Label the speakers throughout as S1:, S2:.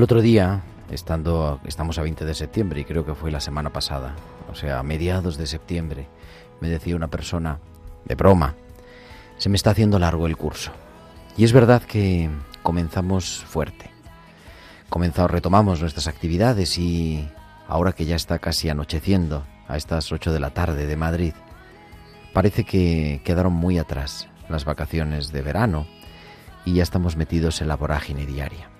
S1: El otro día, estando, estamos a 20 de septiembre y creo que fue la semana pasada, o sea, a mediados de septiembre, me decía una persona, de broma, se me está haciendo largo el curso. Y es verdad que comenzamos fuerte. Comenzamos, retomamos nuestras actividades y ahora que ya está casi anocheciendo, a estas 8 de la tarde de Madrid, parece que quedaron muy atrás las vacaciones de verano y ya estamos metidos en la vorágine diaria.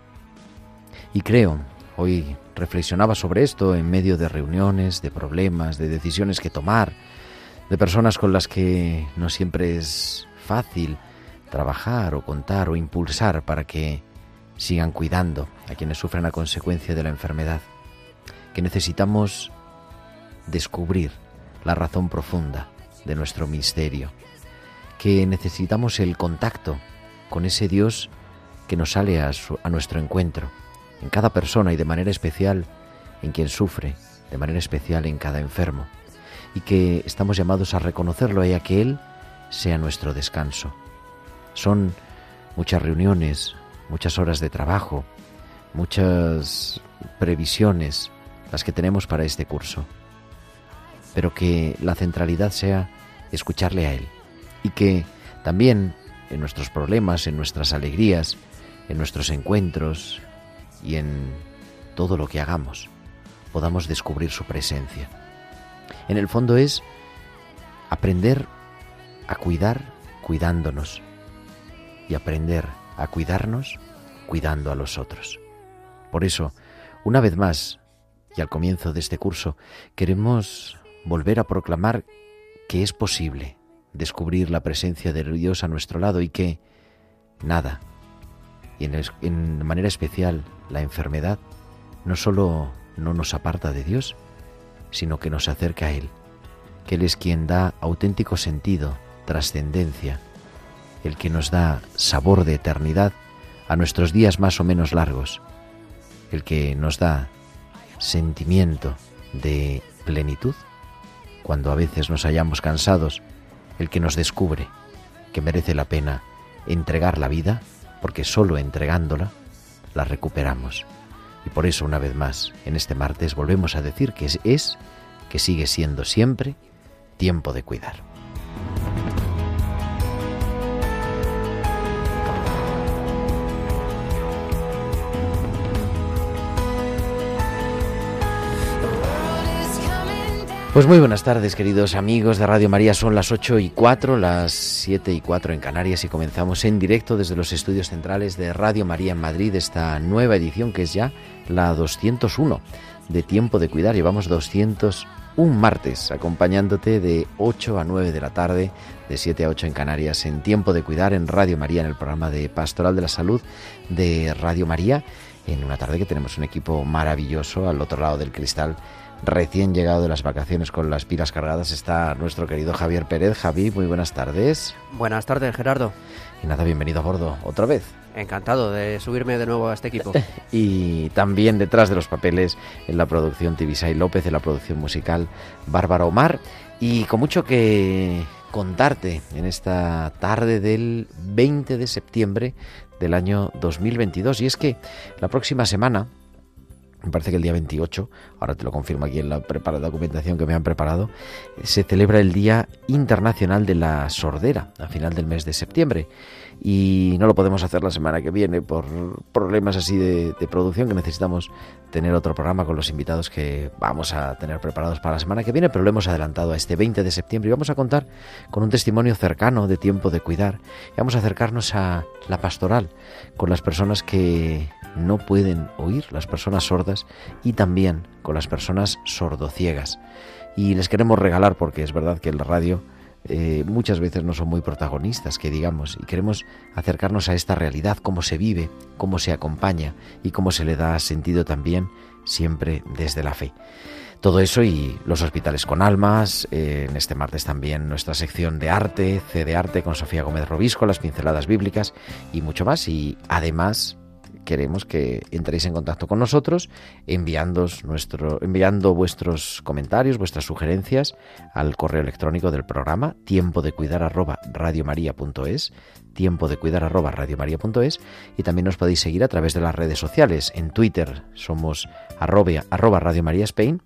S1: Y creo, hoy reflexionaba sobre esto en medio de reuniones, de problemas, de decisiones que tomar, de personas con las que no siempre es fácil trabajar o contar o impulsar para que sigan cuidando a quienes sufren a consecuencia de la enfermedad, que necesitamos descubrir la razón profunda de nuestro misterio, que necesitamos el contacto con ese Dios que nos sale a, a nuestro encuentro, en cada persona y de manera especial en quien sufre, de manera especial en cada enfermo, y que estamos llamados a reconocerlo y a que Él sea nuestro descanso. Son muchas reuniones, muchas horas de trabajo, muchas previsiones las que tenemos para este curso, pero que la centralidad sea escucharle a Él y que también en nuestros problemas, en nuestras alegrías, en nuestros encuentros y en todo lo que hagamos, podamos descubrir su presencia. En el fondo es aprender a cuidar cuidándonos y aprender a cuidarnos cuidando a los otros. Por eso, una vez más, y al comienzo de este curso, queremos volver a proclamar que es posible descubrir la presencia de Dios a nuestro lado y que nada, y en, manera especial la enfermedad, no solo no nos aparta de Dios, sino que nos acerca a Él, que Él es quien da auténtico sentido, trascendencia, el que nos da sabor de eternidad a nuestros días más o menos largos, el que nos da sentimiento de plenitud cuando a veces nos hallamos cansados, el que nos descubre que merece la pena entregar la vida, porque solo entregándola la recuperamos. Y por eso, una vez más, en este martes volvemos a decir que es, que sigue siendo siempre tiempo de cuidar. Pues muy buenas tardes, queridos amigos de Radio María. Son las 8 y 4, las 7 y 4 en Canarias y comenzamos en directo desde los estudios centrales de Radio María en Madrid esta nueva edición que es ya la 201 de Tiempo de Cuidar. Llevamos 201 martes acompañándote de 8 a 9 de la tarde, de 7 a 8 en Canarias, en Tiempo de Cuidar en Radio María, en el programa de Pastoral de la Salud de Radio María, en una tarde que tenemos un equipo maravilloso al otro lado del cristal recién llegado de las vacaciones con las pilas cargadas está nuestro querido Javier Pérez. Javi, muy buenas tardes.
S2: Buenas tardes, Gerardo.
S1: Y nada, bienvenido a bordo otra vez.
S2: Encantado de subirme de nuevo a este equipo.
S1: Y también detrás de los papeles en la producción Tibisay López, en la producción musical Bárbara Omar. Y con mucho que contarte en esta tarde del 20 de septiembre del año 2022. Y es que la próxima semana, me parece que el día 28, ahora te lo confirmo aquí en la preparada documentación que me han preparado, se celebra el Día Internacional de la Sordera, a final del mes de septiembre. Y no lo podemos hacer la semana que viene por problemas así de, de producción que necesitamos tener otro programa con los invitados que vamos a tener preparados para la semana que viene, pero lo hemos adelantado a este 20 de septiembre y vamos a contar con un testimonio cercano de tiempo de cuidar. Y vamos a acercarnos a la pastoral con las personas que no pueden oír, las personas sordas, y también con las personas sordociegas. Y les queremos regalar, porque es verdad que la radio eh, muchas veces no son muy protagonistas, que digamos, y queremos acercarnos a esta realidad, cómo se vive, cómo se acompaña y cómo se le da sentido también siempre desde la fe. Todo eso y los hospitales con almas, eh, en este martes también nuestra sección de arte, C de arte con Sofía Gómez Robisco, las pinceladas bíblicas y mucho más. Y además queremos que entréis en contacto con nosotros enviando vuestros comentarios, vuestras sugerencias al correo electrónico del programa tiempo de cuidar arroba tiempo de cuidar arroba y también nos podéis seguir a través de las redes sociales. En Twitter somos arroba, arroba Radio María Spain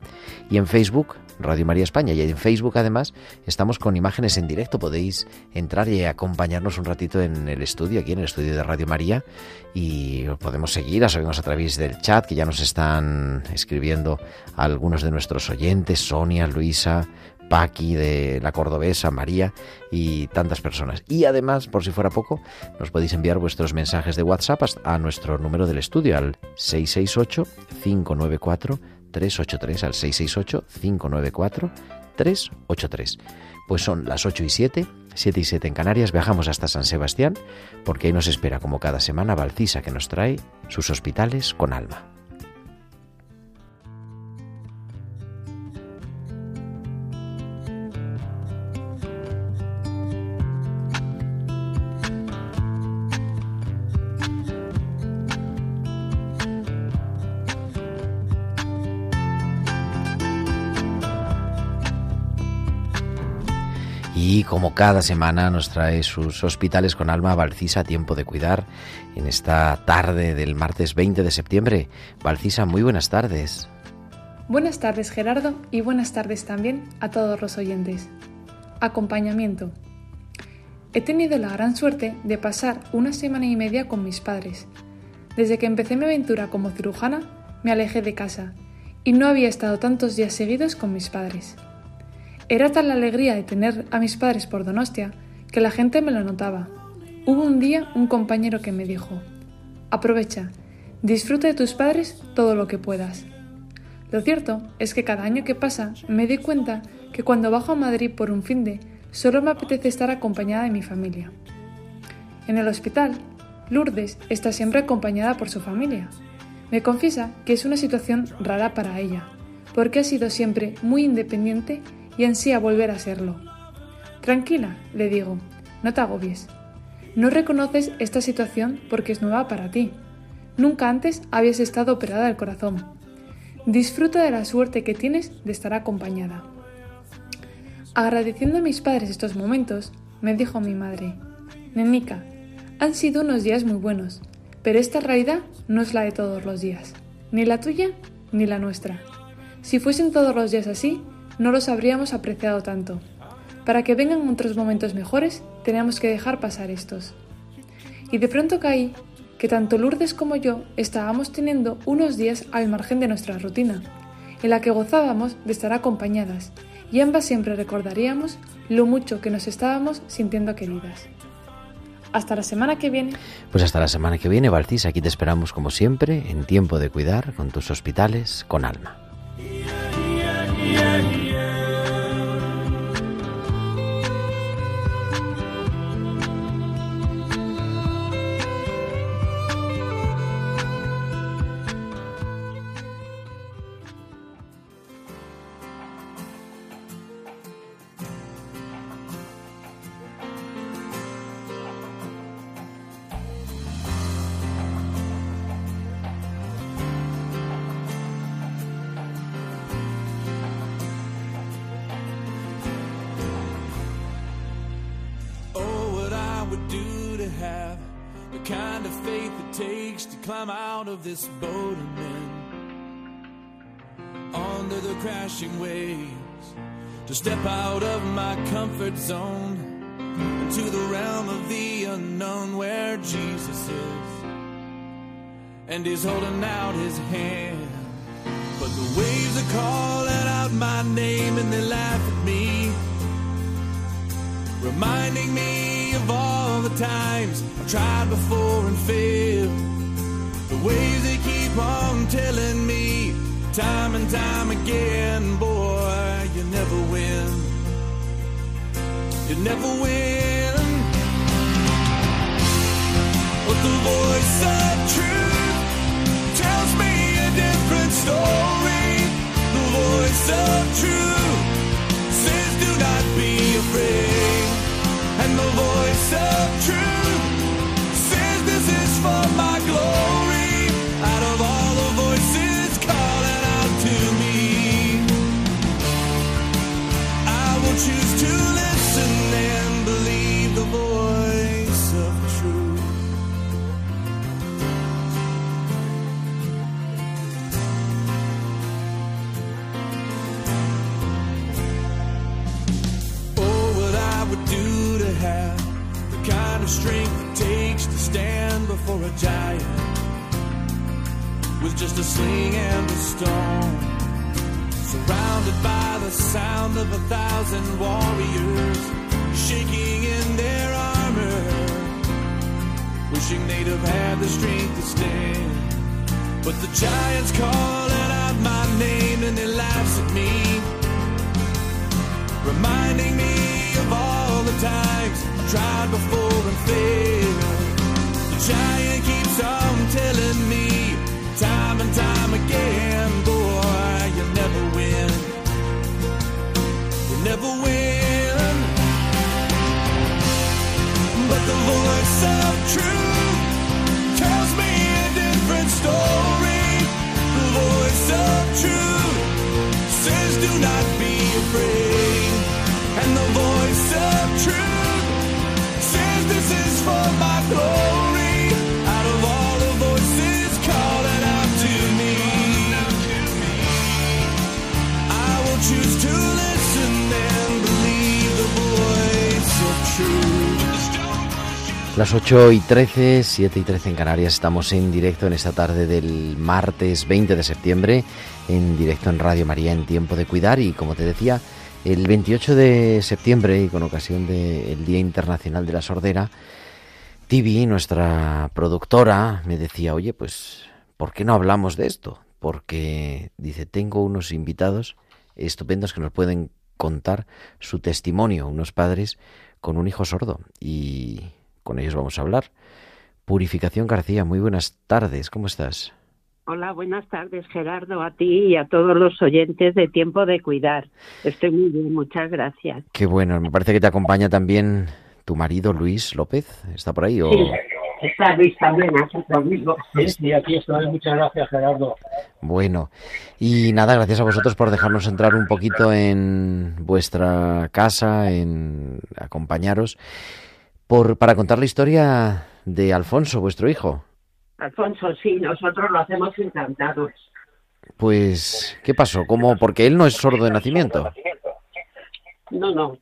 S1: y en Facebook Radio María España. Y en Facebook, además, estamos con imágenes en directo. Podéis entrar y acompañarnos un ratito en el estudio, aquí en el estudio de Radio María. Y podemos seguir, a a través del chat, que ya nos están escribiendo algunos de nuestros oyentes, Sonia, Luisa, Paqui de la Cordobesa, María y tantas personas. Y además, por si fuera poco, nos podéis enviar vuestros mensajes de WhatsApp a nuestro número del estudio al 668 594 383 al 668-594-383. Pues son las 8 y 7, 7 y 7 en Canarias, viajamos hasta San Sebastián, porque ahí nos espera como cada semana Valcisa que nos trae sus hospitales con alma. Como cada semana nos trae sus hospitales con alma Valcisa Tiempo de Cuidar en esta tarde del martes 20 de septiembre. Valcisa, muy buenas tardes.
S3: Buenas tardes Gerardo y buenas tardes también a todos los oyentes. Acompañamiento. He tenido la gran suerte de pasar una semana y media con mis padres. Desde que empecé mi aventura como cirujana, me alejé de casa y no había estado tantos días seguidos con mis padres. Era tal la alegría de tener a mis padres por Donostia que la gente me lo notaba. Hubo un día un compañero que me dijo, aprovecha, disfruta de tus padres todo lo que puedas. Lo cierto es que cada año que pasa me doy cuenta que cuando bajo a Madrid por un fin de, solo me apetece estar acompañada de mi familia. En el hospital, Lourdes está siempre acompañada por su familia. Me confiesa que es una situación rara para ella, porque ha sido siempre muy independiente y ansía volver a serlo. Tranquila, le digo, no te agobies. No reconoces esta situación porque es nueva para ti. Nunca antes habías estado operada del corazón. Disfruta de la suerte que tienes de estar acompañada. Agradeciendo a mis padres estos momentos, me dijo mi madre, Nenica, han sido unos días muy buenos, pero esta realidad no es la de todos los días, ni la tuya ni la nuestra. Si fuesen todos los días así, no los habríamos apreciado tanto. Para que vengan otros momentos mejores, tenemos que dejar pasar estos. Y de pronto caí que tanto Lourdes como yo estábamos teniendo unos días al margen de nuestra rutina, en la que gozábamos de estar acompañadas, y ambas siempre recordaríamos lo mucho que nos estábamos sintiendo queridas. Hasta la semana que viene.
S1: Pues hasta la semana que viene, Valcis. Aquí te esperamos como siempre, en tiempo de cuidar, con tus hospitales, con alma.
S4: This boat and then under the crashing waves to step out of my comfort zone into the realm of the unknown where Jesus is and he's holding out his hand but the waves are calling out my name and they laugh at me reminding me of all the times I've tried before and failed. The waves they keep on telling me, time and time again, boy, you never win. You never win. But the voice of truth tells me a different story. The voice of truth says, do not be afraid. Strength it takes to stand before a giant with just a sling and a stone. Surrounded by the sound of a thousand warriors shaking in their armor, wishing they'd have had the strength to stand. But the giant's calling out my name and they laughs at me reminding me of all the times tried do not be afraid. And the voice of
S1: Las 8 y 13, 7 y 13 en Canarias, estamos en directo en esta tarde del martes 20 de septiembre, en directo en Radio María en Tiempo de Cuidar. Y como te decía, el 28 de septiembre y con ocasión del Día Internacional de la Sordera, Tibi, nuestra productora, me decía, oye, pues, ¿por qué no hablamos de esto? Porque, dice, tengo unos invitados estupendos que nos pueden contar su testimonio, unos padres con un hijo sordo y con ellos vamos a hablar. Purificación García, muy buenas tardes, ¿cómo estás?
S5: Hola, buenas tardes Gerardo, a ti y a todos los oyentes de Tiempo de Cuidar. Estoy muy bien, muchas gracias.
S1: Qué bueno, me parece que te acompaña también tu marido Luis López, ¿está por ahí? O...
S5: Sí, está Luis también aquí conmigo.
S6: Sí, sí, aquí estoy. Muchas gracias, Gerardo.
S1: Bueno, y nada, gracias a vosotros por dejarnos entrar un poquito en vuestra casa, en acompañaros, por, para contar la historia de Alfonso, vuestro hijo.
S5: Alfonso, sí, nosotros lo hacemos encantados.
S1: Pues, ¿qué pasó? ¿Cómo? Porque él no es sordo de nacimiento.
S5: No, no.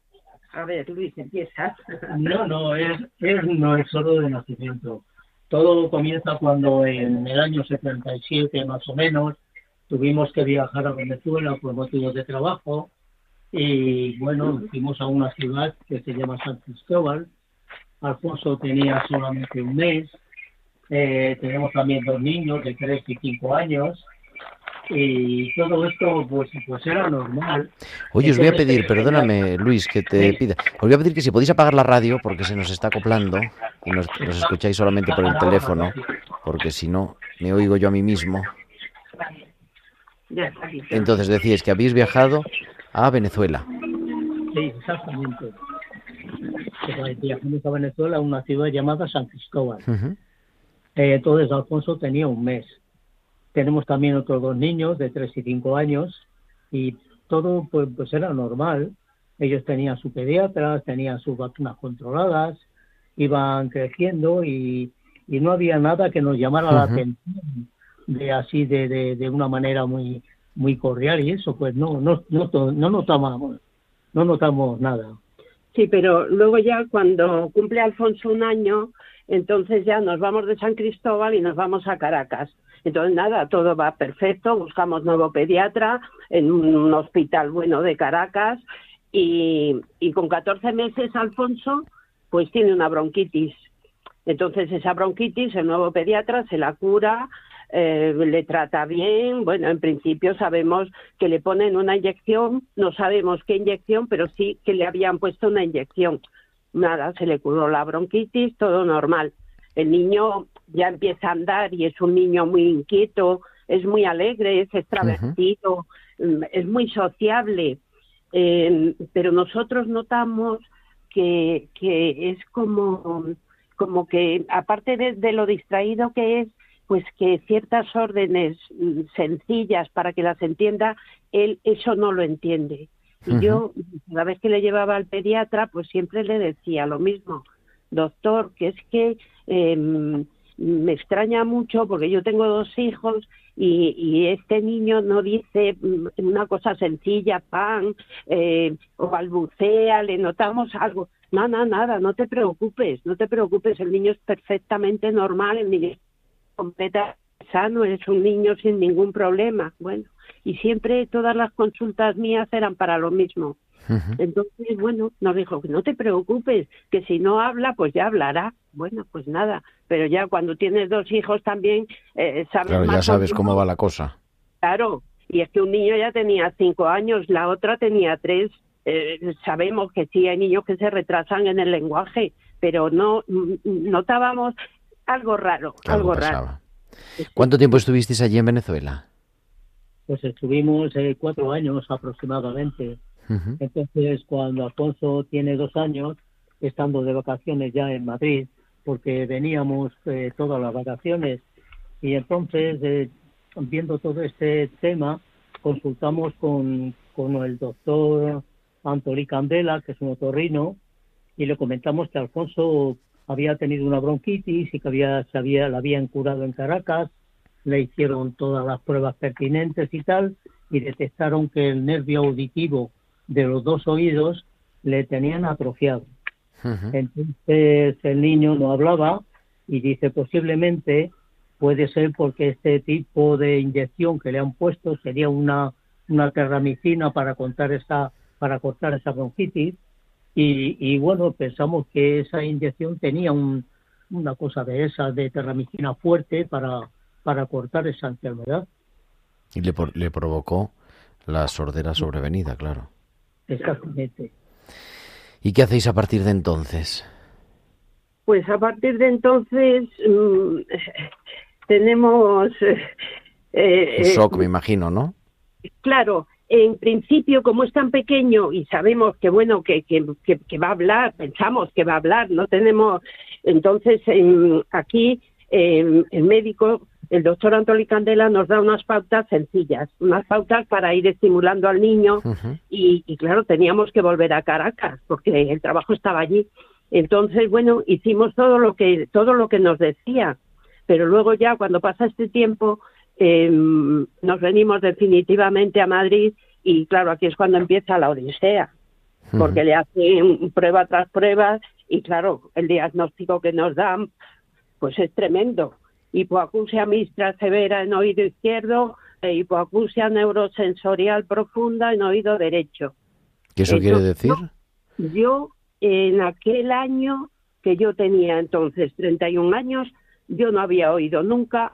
S5: A ver, Luis, empieza.
S6: No, no, es, él no es solo de nacimiento. Todo comienza cuando en el año 77 más o menos tuvimos que viajar a Venezuela por motivos de trabajo y bueno, fuimos a una ciudad que se llama San Cristóbal. Alfonso tenía solamente un mes. Eh, tenemos también dos niños de 3 y 5 años y todo esto pues pues era normal.
S1: Oye, os voy a pedir, perdóname Luis, que te pida. Os voy a pedir que si podéis apagar la radio porque se nos está acoplando y nos, nos escucháis solamente por el teléfono, porque si no me oigo yo a mí mismo. Entonces decíais que habéis viajado a Venezuela.
S6: Sí, exactamente. Pues, Viajamos a Venezuela, a una ciudad llamada San Cristóbal.
S1: Ujú.
S6: Eh, entonces Alfonso tenía un mes. Tenemos también otros dos niños de 3 y 5 años y todo pues, pues era normal. Ellos tenían su pediatra, tenían sus vacunas controladas, iban creciendo y, y no había nada que nos llamara la atención de así de, de, de una manera muy muy cordial y eso pues no no no, no notamos no notamos nada
S5: Sí, pero luego ya cuando cumple Alfonso un año, entonces ya nos vamos de San Cristóbal y nos vamos a Caracas. Entonces nada, todo va perfecto, buscamos nuevo pediatra en un hospital bueno de Caracas y, y con 14 meses Alfonso pues tiene una bronquitis. Entonces esa bronquitis el nuevo pediatra se la cura, eh, le trata bien. Bueno, en principio sabemos que le ponen una inyección, no sabemos qué inyección, pero sí que le habían puesto una inyección. Nada, se le curó la bronquitis, todo normal. El niño ya empieza a andar y es un niño muy inquieto, es muy alegre, es extravertido, mm, es muy sociable. Eh, pero nosotros notamos que, que es como, como que, aparte de, de lo distraído que es, pues que ciertas órdenes sencillas para que las entienda, él eso no lo entiende. Y yo, cada vez que le llevaba al pediatra, pues siempre le decía lo mismo, doctor, que es que eh, me extraña mucho porque yo tengo dos hijos y, y este niño no dice mm, una cosa sencilla, pan, eh, o balbucea, le notamos algo. No, no, nada, no te preocupes, no te preocupes, el niño es perfectamente normal, el niño completa sano, es un niño sin ningún problema. Bueno, y siempre todas las consultas mías eran para lo mismo. Entonces, bueno, nos dijo, no te preocupes, que si no habla, pues ya hablará. Bueno, pues nada, pero ya cuando tienes dos hijos también, eh, sabes
S1: Claro,
S5: más
S1: ya sabes cómo va la cosa.
S5: Claro, y es que un niño ya tenía cinco años, la otra tenía tres. Eh, sabemos que sí hay niños que se retrasan en el lenguaje, pero no mm, notábamos algo raro, algo,
S1: algo
S5: raro.
S1: pasaba. ¿Cuánto tiempo estuvisteis allí en Venezuela?
S6: pues estuvimos eh, cuatro años aproximadamente
S1: Ujú.
S6: Entonces, cuando Alfonso tiene dos años, estando de vacaciones ya en Madrid, porque veníamos eh, todas las vacaciones, y entonces, eh, viendo todo este tema, consultamos con, con el doctor Antolí Candela, que es un otorrino, y le comentamos que Alfonso había tenido una bronquitis y que había, se había, la habían curado en Caracas, le hicieron todas las pruebas pertinentes y tal, y detectaron que el nervio auditivo de los dos oídos le tenían atrofiado. Entonces el niño no hablaba y dice posiblemente puede ser porque este tipo de inyección que le han puesto sería una, una terramicina para cortar esa, para cortar esa bronquitis y, y bueno, pensamos que esa inyección tenía un, una cosa de esa, de terramicina fuerte para, para cortar esa enfermedad.
S1: Y le, por- le provocó la sordera sobrevenida, claro.
S6: Exactamente.
S1: ¿Y qué hacéis a partir de entonces?
S5: Pues a partir de entonces mm, tenemos eh, eh,
S1: Un shock,
S5: eh,
S1: me imagino, ¿no?
S5: Claro, en principio, como es tan pequeño y sabemos que bueno que, que, que- va a hablar, pensamos que va a hablar, no tenemos. Entonces, em, aquí em, el médico, el doctor Antoli Candela, nos da unas pautas sencillas, unas pautas para ir estimulando al niño y, y, claro, teníamos que volver a Caracas porque el trabajo estaba allí. Entonces, bueno, hicimos todo lo que todo lo que nos decía, pero luego ya cuando pasa este tiempo eh, nos venimos definitivamente a Madrid y claro, aquí es cuando empieza la odisea, porque le hacen prueba tras prueba y claro, el diagnóstico que nos dan pues es tremendo. Hipoacusia mistra severa en oído izquierdo e hipoacusia neurosensorial profunda en oído derecho.
S1: ¿Qué eso quiere decir?
S5: no. Yo, en aquel año que yo tenía entonces 31 años, yo no había oído nunca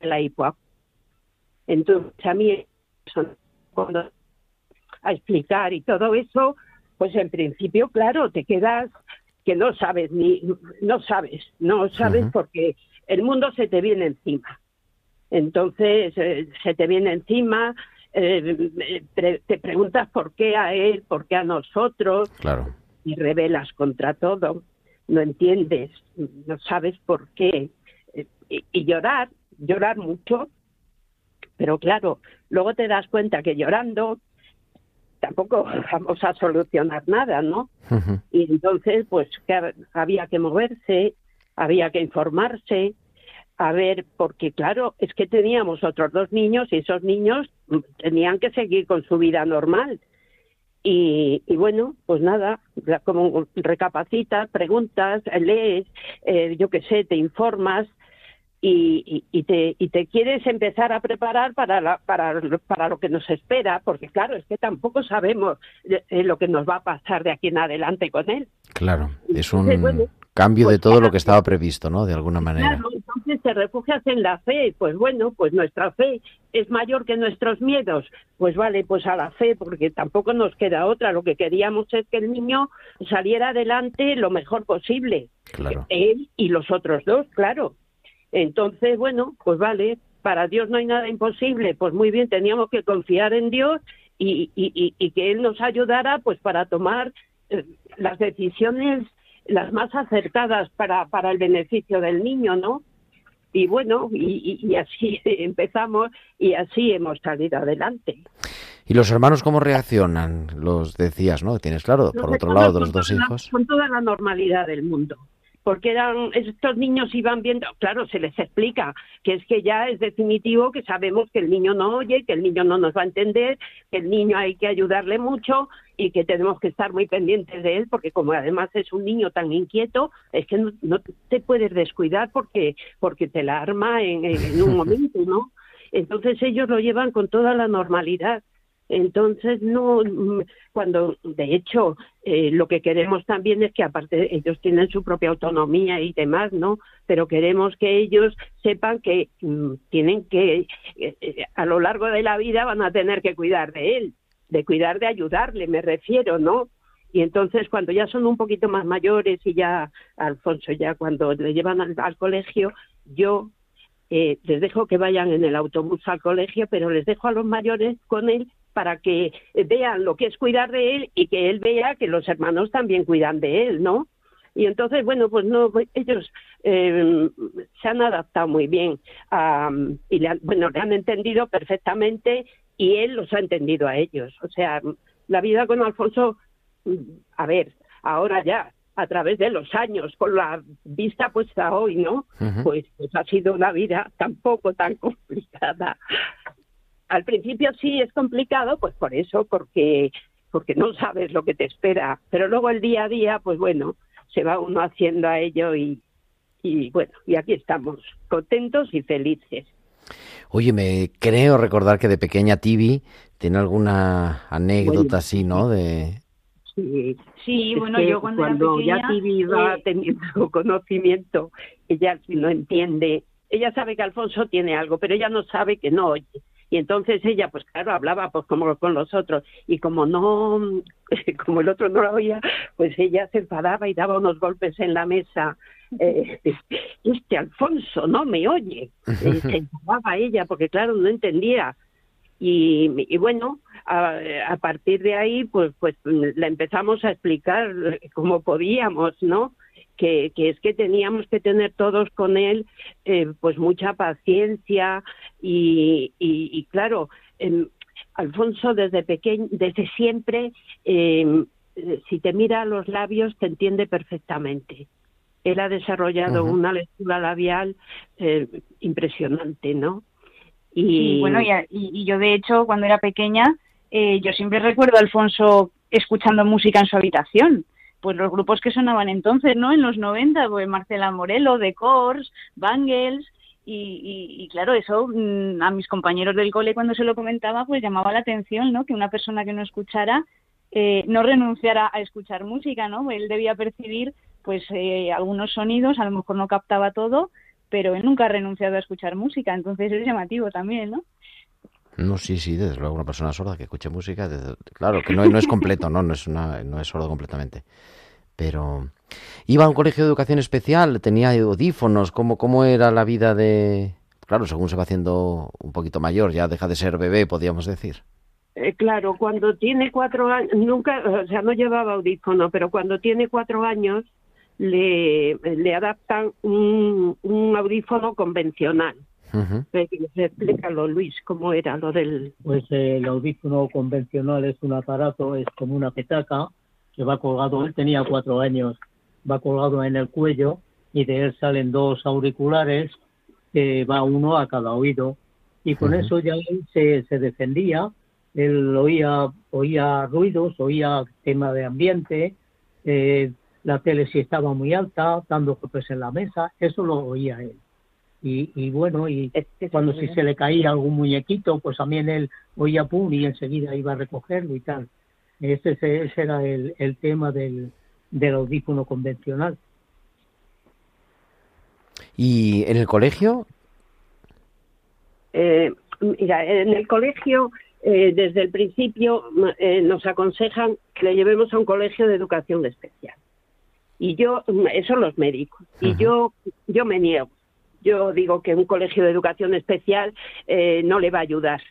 S5: la hipoacusia. Entonces, a mí, cuando a explicar y todo eso, pues en principio, claro, te quedas que no sabes ni, no sabes, no sabes porque el mundo se te viene encima. Entonces, eh, se te viene encima, eh, pre- te preguntas por qué a él, por qué a nosotros,
S1: Claro.
S5: y rebelas contra todo, no entiendes, no sabes por qué. Eh, Y, y llorar, llorar mucho, pero claro, luego te das cuenta que llorando tampoco vamos a solucionar nada, ¿no? Y entonces, pues que hab- había que moverse, había que informarse, a ver, porque claro, es que teníamos otros dos niños y esos niños mm, tenían que seguir con su vida normal. Y, y bueno, pues nada, como recapacitas, preguntas, lees, eh, yo qué sé, te informas y, y- y te, y te quieres empezar a preparar para, la- para, para lo que nos espera, porque claro, es que tampoco sabemos eh, lo que nos va a pasar de aquí en adelante con él.
S1: Claro, es
S5: Entonces,
S1: un
S5: bueno,
S1: cambio de
S5: pues
S1: todo lo que estaba previsto, ¿no? De alguna manera.
S5: Claro, entonces te refugias en la fe. Pues bueno, pues nuestra fe es mayor que nuestros miedos. Pues vale, pues a la fe, porque tampoco nos queda otra. Lo que queríamos es que el niño saliera adelante lo mejor posible.
S1: Claro.
S5: Él y los otros dos, claro. Entonces, bueno, pues vale, para Dios no hay nada imposible. Pues muy bien, teníamos que confiar en Dios y, y- y- y que Él nos ayudara pues para tomar eh, las decisiones las más acertadas para, para el beneficio del niño, ¿no? Y bueno, y, así empezamos y así hemos salido adelante.
S1: ¿Y los hermanos cómo reaccionan? Los decías, ¿no? Tienes claro, por otro lado, de los dos hijos.
S5: Con toda la normalidad del mundo. Porque eran estos niños iban viendo, claro, se les explica que es que ya es definitivo que sabemos que el niño no oye, que el niño no nos va a entender, que el niño hay que ayudarle mucho y que tenemos que estar muy pendientes de él, porque como además es un niño tan inquieto, es que no, no te puedes descuidar porque porque te la arma en, en- en un momento, ¿no? Entonces ellos lo llevan con toda la normalidad. Entonces, no, mm, cuando de hecho eh, lo que queremos también es que aparte ellos tienen su propia autonomía y demás, ¿no? Pero queremos que ellos sepan que mm, tienen que, eh, eh, a lo largo de la vida van a tener que cuidar de él, de cuidar de ayudarle, me refiero, ¿no? Y entonces cuando ya son un poquito más mayores y ya, Alfonso, ya cuando le llevan al, al colegio, yo eh, les dejo que vayan en el autobús al colegio, pero les dejo a los mayores con él para que vean lo que es cuidar de él y que él vea que los hermanos también cuidan de él, ¿no? Y entonces, bueno, pues no, pues ellos eh, se han adaptado muy bien a- y le han, bueno, le han entendido perfectamente y él los ha entendido a ellos. O sea, la vida con Alfonso, a ver, ahora ya, a través de los años, con la vista puesta hoy, ¿no? Pues, pues ha sido una vida tampoco tan complicada. Al principio sí es complicado, pues por eso, porque porque no sabes lo que te espera, pero luego el día a día, pues bueno, se va uno haciendo a ello y, y bueno, y aquí estamos, contentos y felices.
S1: Oye, me creo recordar que de pequeña Tibi tiene alguna anécdota
S5: Bueno,
S1: así, ¿no? De...
S5: Sí,
S7: Sí, bueno, yo cuando, era
S5: ya Tibi va
S7: eh,
S5: teniendo conocimiento, ella no entiende, ella sabe que Alfonso tiene algo, pero ella no sabe que no oye. Y entonces ella, pues claro, hablaba pues como con los otros y como no, como el otro no la oía, pues ella se enfadaba y daba unos golpes en la mesa. Eh, este Alfonso no me oye. Se enfadaba ella porque claro, no entendía. Y, y bueno, a, a partir de ahí, pues, pues la empezamos a explicar como podíamos, ¿no? Que, que es que teníamos que tener todos con él, eh, pues mucha paciencia y, y, y claro, em, Alfonso desde pequeño, desde siempre, em, eh, si te mira a los labios, te entiende perfectamente. Él ha desarrollado una lectura labial eh, impresionante, ¿no?
S7: Sí, bueno, y, a- y- y yo de hecho, cuando era pequeña, eh, yo siempre recuerdo a Alfonso escuchando música en su habitación. Pues los grupos que sonaban entonces, ¿no? En los 90, pues Marcela Morelo, The Course, Bangles, y, y- y claro, eso mm, a mis compañeros del cole cuando se lo comentaba, pues llamaba la atención, ¿no? Que una persona que no escuchara eh, no renunciara a escuchar música, ¿no? Él debía percibir, pues, eh, algunos sonidos, a lo mejor no captaba todo, pero él nunca ha renunciado a escuchar música, entonces es llamativo también, ¿no?
S1: No, sí, sí, desde luego una persona sorda que escuche música, claro, que no, no es completo, ¿no? No es, una, no es sordo completamente. Pero iba a un colegio de educación especial, tenía audífonos, ¿cómo, cómo era la vida de...? Claro, según se va haciendo un poquito mayor, ya deja de ser bebé, podríamos decir.
S5: Eh, claro, cuando tiene cuatro años, nunca, o sea, no llevaba audífono, pero cuando tiene cuatro años le, le adaptan un, un audífono convencional. Eh, Explícalo, Luis, cómo era lo del...
S6: Pues eh, el audífono convencional es un aparato, es como una petaca que va colgado, él tenía cuatro años, va colgado en el cuello y de él salen dos auriculares que va uno a cada oído. Y con eso ya él se, se defendía, él oía, oía ruidos, oía tema de ambiente, eh, la tele si estaba muy alta, dando golpes en la mesa, eso lo oía él. Y, y bueno, y cuando si se le caía algún muñequito, pues también él oía pum y enseguida iba a recogerlo y tal. Ese, ese- ese era el, el tema del, del audífono convencional.
S1: ¿Y en el colegio?
S5: Eh, mira, en el colegio, eh, desde el principio, eh, nos aconsejan que le llevemos a un colegio de educación especial. Y yo, eso los médicos. Y yo, yo me niego. Yo digo que un colegio de educación especial eh, no le va a ayudar.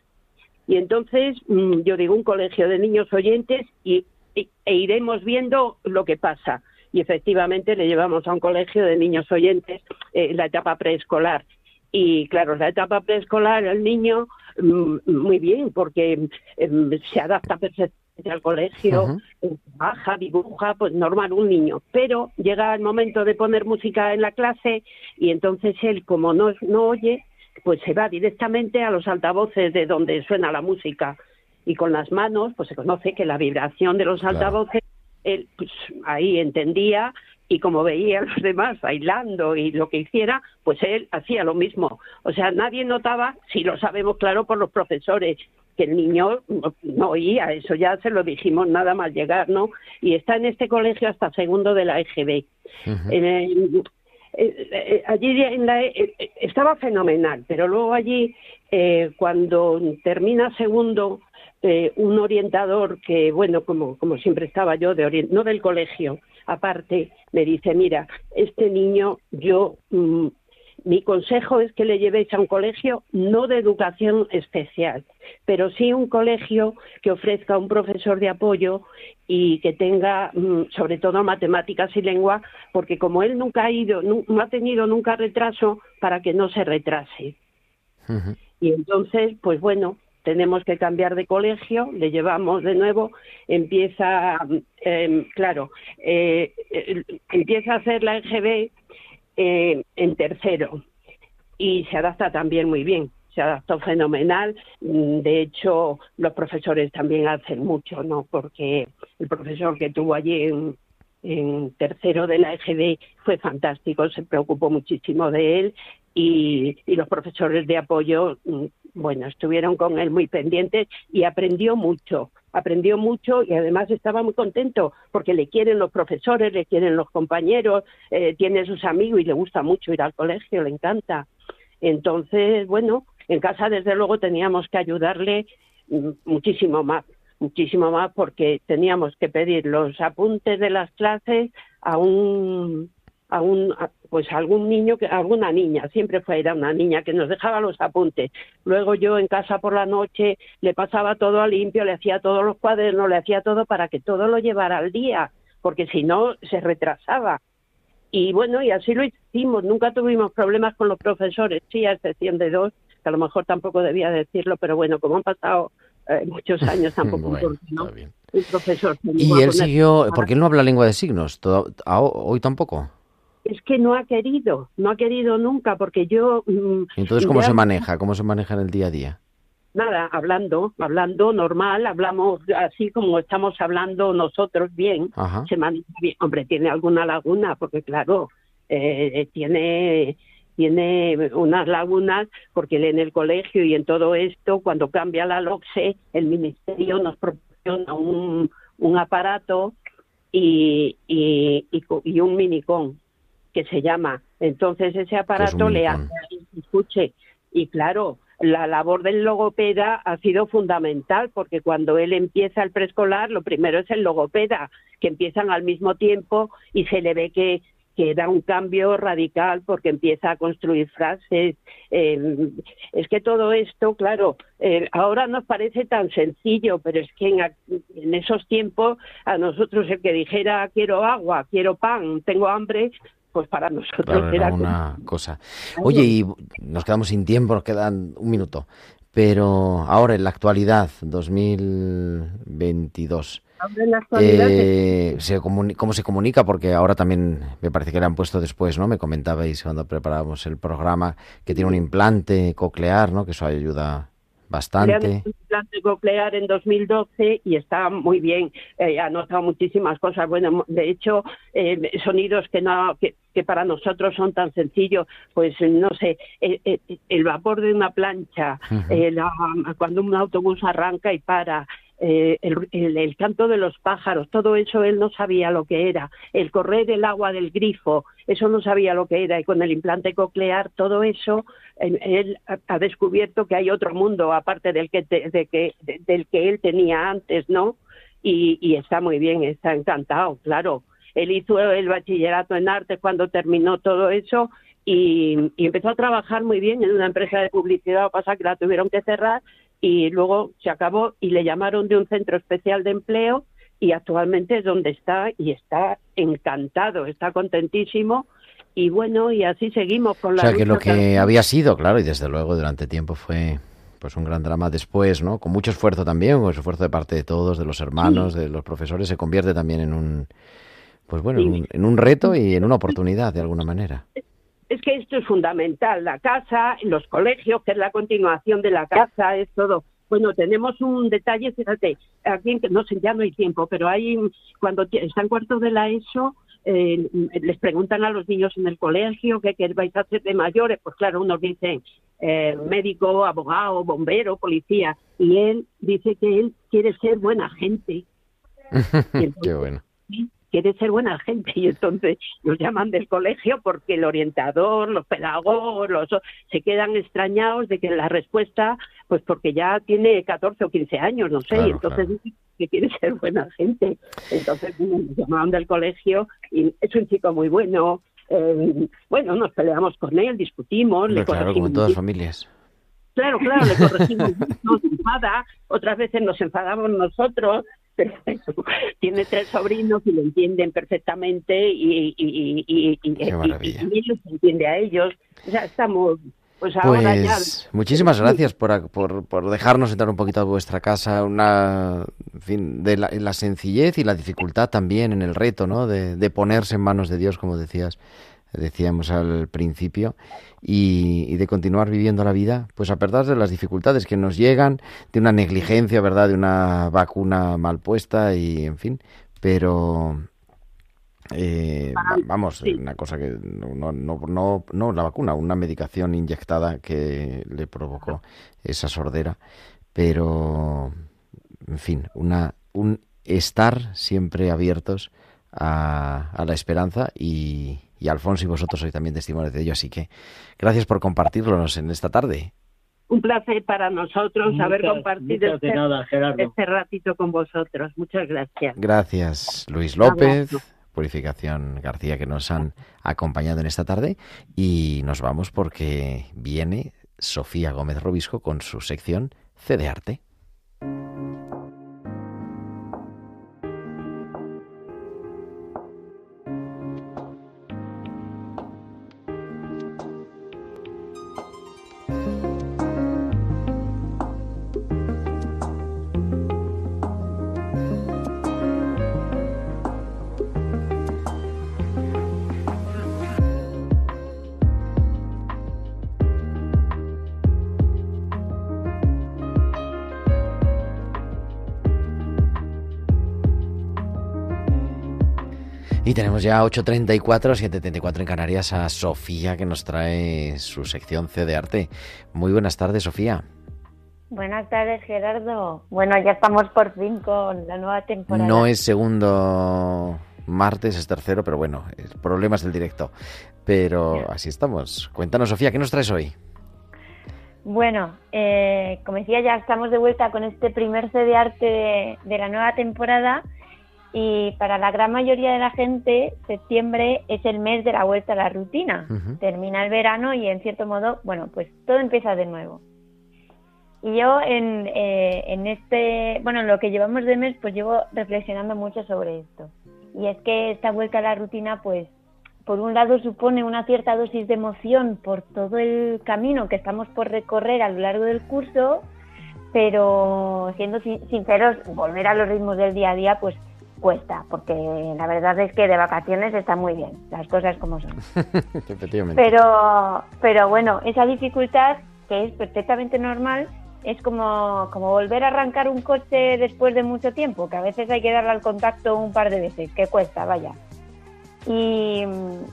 S5: Y entonces, mm, yo digo un colegio de niños oyentes y, e iremos viendo lo que pasa. Y efectivamente le llevamos a un colegio de niños oyentes eh, la etapa preescolar. Y claro, la etapa preescolar, el niño, mm, muy bien, porque em, se adapta perfectamente al colegio, eh, baja, dibuja, pues normal un niño. Pero llega el momento de poner música en la clase y entonces él, como no, no oye, pues se va directamente a los altavoces de donde suena la música. Y con las manos, pues se conoce que la vibración de los
S1: Claro.
S5: altavoces, él pues, ahí entendía y como veía a los demás bailando y lo que hiciera, pues él hacía lo mismo. O sea, nadie notaba, si lo sabemos claro por los profesores, que el niño no, oía, eso ya se lo dijimos nada más llegar, ¿no? Y está en este colegio hasta segundo de la EGB. Eh, eh, allí en la- eh, eh, estaba fenomenal, pero luego allí, eh, cuando termina segundo, un orientador que, bueno, como, como siempre estaba yo, de orien- no del colegio, aparte, me dice, mira, este niño, yo, mm, mi consejo es que le llevéis a un colegio no de educación especial, pero sí un colegio que ofrezca un profesor de apoyo y que tenga, mm, sobre todo, matemáticas y lengua, porque como él nunca ha ido, no ha tenido nunca retraso, para que no se retrase. Y entonces, pues bueno, tenemos que cambiar de colegio, le llevamos de nuevo, empieza, eh, claro, eh, eh, empieza a hacer la EGB eh, en tercero y se adapta también muy bien, se adaptó fenomenal. Mm, De hecho, los profesores también hacen mucho, ¿no? Porque el profesor que tuvo allí en, tercero de la EGB fue fantástico, se preocupó muchísimo de él y, y los profesores de apoyo, mm, bueno, estuvieron con él muy pendientes y aprendió mucho, aprendió mucho y además estaba muy contento porque le quieren los profesores, le quieren los compañeros, eh, tiene sus amigos y le gusta mucho ir al colegio, le encanta. Entonces, bueno, en casa desde luego teníamos que ayudarle mm, muchísimo más, muchísimo más porque teníamos que pedir los apuntes de las clases a un a un a- pues a algún niño que a alguna niña siempre fue era una niña que nos dejaba los apuntes luego yo en casa por la noche le pasaba todo a limpio le hacía todos los cuadernos le hacía todo para que todo lo llevara al día porque si no se retrasaba y bueno, y así lo hicimos. Nunca tuvimos problemas con los profesores, sí, a excepción de dos, que a lo mejor tampoco debía decirlo, pero bueno, como han pasado eh, muchos años, tampoco
S1: Bueno,
S5: ¿por qué no?
S1: está bien.
S5: un profesor.
S1: Y él siguió, porque él no habla lengua de signos, todo- a- hoy tampoco.
S5: Es que no ha querido, no ha querido nunca, porque yo... mm,
S1: ¿Y entonces cómo
S5: ya-
S1: se maneja? ¿Cómo se maneja en el día a día?
S5: Nada, hablando, hablando normal, hablamos así como estamos hablando nosotros bien.
S1: Ajá.
S5: se maneja bien. Hombre, tiene alguna laguna, porque claro, eh, tiene tiene unas lagunas porque en el colegio y en todo esto, cuando cambia la LOCSE, el ministerio nos proporciona un, un aparato y, y, y, y un minicón que se llama. Entonces ese aparato le hace escuche. Y claro, la labor del logopeda ha sido fundamental porque cuando él empieza el preescolar, lo primero es el logopeda, que empiezan al mismo tiempo y se le ve que, que da un cambio radical porque empieza a construir frases. eh, es que todo esto, claro, eh, ahora nos parece tan sencillo, pero es que en esos tiempos a nosotros el que dijera quiero agua, quiero pan, tengo hambre, pues para nosotros
S1: Claro,
S5: era
S1: era
S5: como-
S1: una cosa. Oye, y nos quedamos sin tiempo, nos quedan un minuto. Pero ahora, en la actualidad, 2022,
S5: Ahora en la actualidad
S1: Eh, se ¿Cómo se comunica? Porque ahora también me parece que le han puesto después, ¿no? Me comentabais cuando preparábamos el programa que tiene un implante coclear, ¿no? Que eso ayuda
S5: Le han
S1: bastante.
S5: hecho un implante coclear en 2012 y está muy bien. Eh, ha notado muchísimas cosas. Bueno, de hecho, eh, sonidos que no que, que para nosotros son tan sencillos, pues no sé, eh, eh, el vapor de una plancha,
S1: Ujú.
S5: eh, la- cuando un autobús arranca y para. Eh, el, el- el canto de los pájaros, todo eso él no sabía lo que era. El correr del agua del grifo, eso no sabía lo que era. Y con el implante coclear, todo eso, él ha- descubierto que hay otro mundo aparte del que, te- de que, de- del que él tenía antes, ¿no? Y, y está muy bien, está encantado, claro. Él hizo el bachillerato en arte cuando terminó todo eso y, y empezó a trabajar muy bien en una empresa de publicidad, que pasa que la tuvieron que cerrar y luego se acabó y le llamaron de un centro especial de empleo y actualmente es donde está y está encantado, está contentísimo y bueno, y así seguimos con
S1: O
S5: la
S1: sea, que lo que había sido, claro, y desde luego durante tiempo fue pues un gran drama después, ¿no? Con mucho esfuerzo también, con esfuerzo de parte de todos, de los hermanos, de los profesores, se convierte también en un, pues bueno, en un, en un reto y en una oportunidad de alguna manera.
S5: Es que esto es fundamental, la casa, los colegios, que es la continuación de la casa, es todo. Bueno, tenemos un detalle, fíjate, aquí no sé, ya no hay tiempo, pero hay cuando están cuartos de la ESO, eh, les preguntan a los niños en el colegio qué, qué vais a hacer de mayores, pues claro, unos dicen eh, médico, abogado, bombero, policía, y él dice que él quiere ser buena gente.
S1: Qué bueno.
S5: ¿sí? Quiere ser buena gente y entonces los llaman del colegio porque el orientador, los pedagogos, los, se quedan extrañados de que la respuesta, pues porque ya tiene 14 o 15 años, no sé,
S1: Claro,
S5: y entonces dice que quiere ser buena gente. Entonces nos llamaban del colegio y es un chico muy bueno. eh, bueno, nos peleamos con él, discutimos, le
S1: claro, como
S5: corregimos
S1: en todas familias.
S5: Claro, claro, le corregimos se enfada, otras veces nos enfadamos nosotros, tiene tres sobrinos y lo entienden perfectamente y, y, y, y, y-
S1: Qué maravilla.
S5: y- y ellos entiende a ellos. O sea, estamos, pues ahora ya...
S1: Pues muchísimas gracias por, por, por dejarnos entrar un poquito a vuestra casa, una, en fin, de la, la sencillez y la dificultad también en el reto, ¿no? De, de ponerse en manos de Dios, como decías, decíamos al principio, y, y de continuar viviendo la vida, pues a pesar de las dificultades que nos llegan, de una negligencia, ¿verdad? De una vacuna mal puesta y, en fin, pero eh, va- vamos,
S5: sí.
S1: una cosa que no, no, no, no, no la vacuna, una medicación inyectada que le provocó esa sordera, pero en fin, una, un estar siempre abiertos a, a la esperanza y, y Alfonso y vosotros sois también testimonios de ello, así que gracias por compartirlos en esta tarde.
S5: Un placer para nosotros haber compartido este,
S6: nada,
S5: este ratito con vosotros. Muchas gracias.
S1: Gracias Luis. López, Purificación García, que nos han acompañado en esta tarde y nos vamos porque viene Sofía Gómez Robisco con su sección C de Arte. Tenemos ya 8.34, 7.34 en Canarias a Sofía que nos trae su sección C de Arte. Muy buenas tardes, Sofía.
S8: Buenas tardes, Gerardo. Bueno, ya estamos por fin con la nueva temporada.
S1: No es segundo martes, es tercero, pero bueno, problemas del directo. Pero así estamos. Cuéntanos, Sofía, ¿qué nos traes hoy?
S8: Bueno, eh, como decía, ya estamos de vuelta con este primer C de arte de, de la nueva temporada y para la gran mayoría de la gente septiembre es el mes de la vuelta a la rutina. Termina el verano y en cierto modo, bueno, pues todo empieza de nuevo. Y yo en, eh, en este, bueno, en lo que llevamos de mes, pues llevo reflexionando mucho sobre esto. Y es que esta vuelta a la rutina, pues, por un lado supone una cierta dosis de emoción por todo el camino que estamos por recorrer a lo largo del curso, pero siendo sin- sinceros, volver a los ritmos del día a día, pues cuesta, porque la verdad es que de vacaciones está muy bien, las cosas como son.
S1: Efectivamente.
S8: Pero, pero bueno, esa dificultad, que es perfectamente normal, es como, como volver a arrancar un coche después de mucho tiempo, que a veces hay que darle al contacto un par de veces, que cuesta, vaya. Y,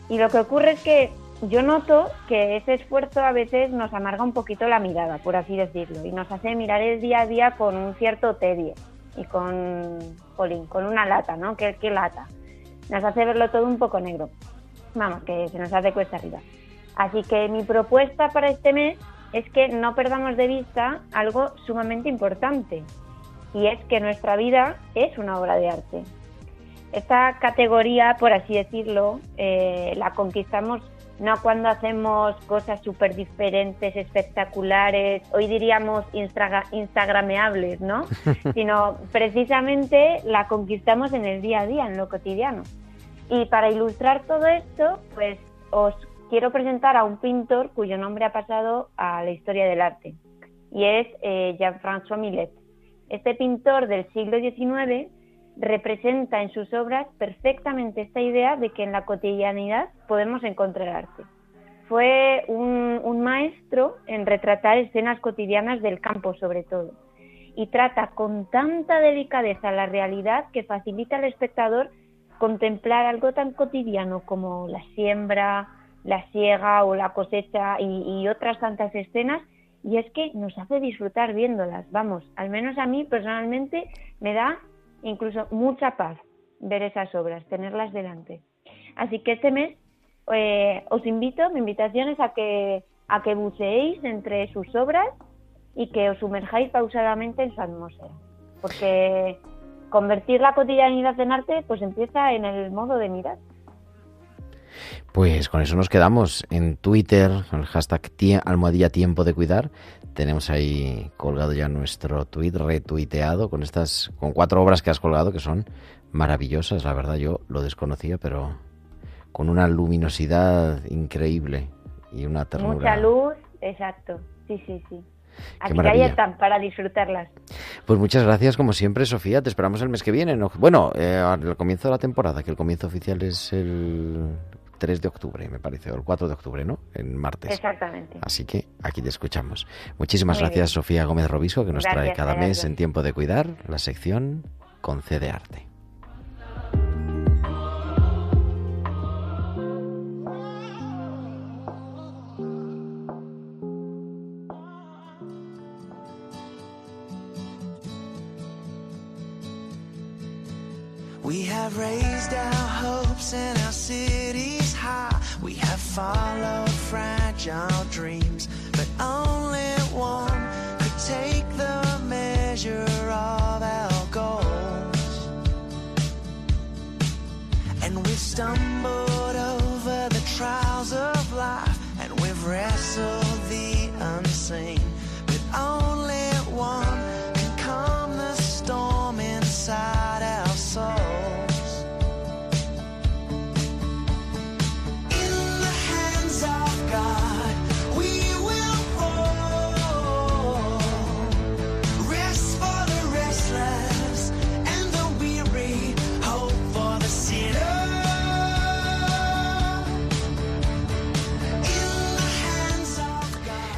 S8: y lo que ocurre es que yo noto que ese esfuerzo a veces nos amarga un poquito la mirada, por así decirlo, y nos hace mirar el día a día con un cierto tedio y con, jolín, con una lata, ¿no? ¿Qué, lata? Nos hace verlo todo un poco negro. Vamos, que se nos hace cuesta arriba. Así que mi propuesta para este mes es que no perdamos de vista algo sumamente importante, y es que nuestra vida es una obra de arte. Esta categoría, por así decirlo, eh, la conquistamos no cuando hacemos cosas súper diferentes, espectaculares, hoy diríamos instagra- instagrameables, ¿no? Sino precisamente la conquistamos en el día a día, en lo cotidiano. Y para ilustrar todo esto, pues os quiero presentar a un pintor cuyo nombre ha pasado a la historia del arte, y es eh, Jean-François Millet. Este pintor del siglo XIX representa en sus obras perfectamente esta idea de que en la cotidianidad podemos encontrar arte. Fue un, maestro en retratar escenas cotidianas del campo sobre todo y trata con tanta delicadeza la realidad que facilita al espectador contemplar algo tan cotidiano como la siembra, la siega o la cosecha y otras tantas escenas y es que nos hace disfrutar viéndolas. Vamos, al menos a mí personalmente me da incluso mucha paz ver esas obras, tenerlas delante. Así que este mes eh, os invito, mi invitación es a que, a que buceéis entre sus obras y que os sumerjáis pausadamente en su atmósfera. Porque convertir la cotidianidad en arte pues empieza en el modo de mirar.
S1: Pues con eso nos quedamos en Twitter, con el hashtag tie- almohadilla tiempo de cuidar. Tenemos ahí colgado ya nuestro tweet, retuiteado, con estas, con cuatro obras que has colgado que son maravillosas, la verdad yo lo desconocía, pero con una luminosidad increíble y una ternura.
S8: Mucha luz, exacto. Sí, sí, sí. Así que ahí están para disfrutarlas.
S1: Pues muchas gracias, como siempre, Sofía. Te esperamos el mes que viene. ¿no? Bueno, eh, al comienzo de la temporada, que el comienzo oficial es el 3 de octubre, me parece, o el 4 de octubre, ¿no? En martes.
S8: Exactamente.
S1: Así que aquí te escuchamos. Muchísimas
S8: Muy
S1: gracias,
S8: bien.
S1: Sofía Gómez Robisco, que nos trae cada mes en Tiempo de Cuidar la sección Concede Arte.
S9: We have raised our hopes and our cities high. We followed fragile dreams, but only one could take the measure of our goals. And we've stumbled over the trials of life, and we've wrestled the unseen. But only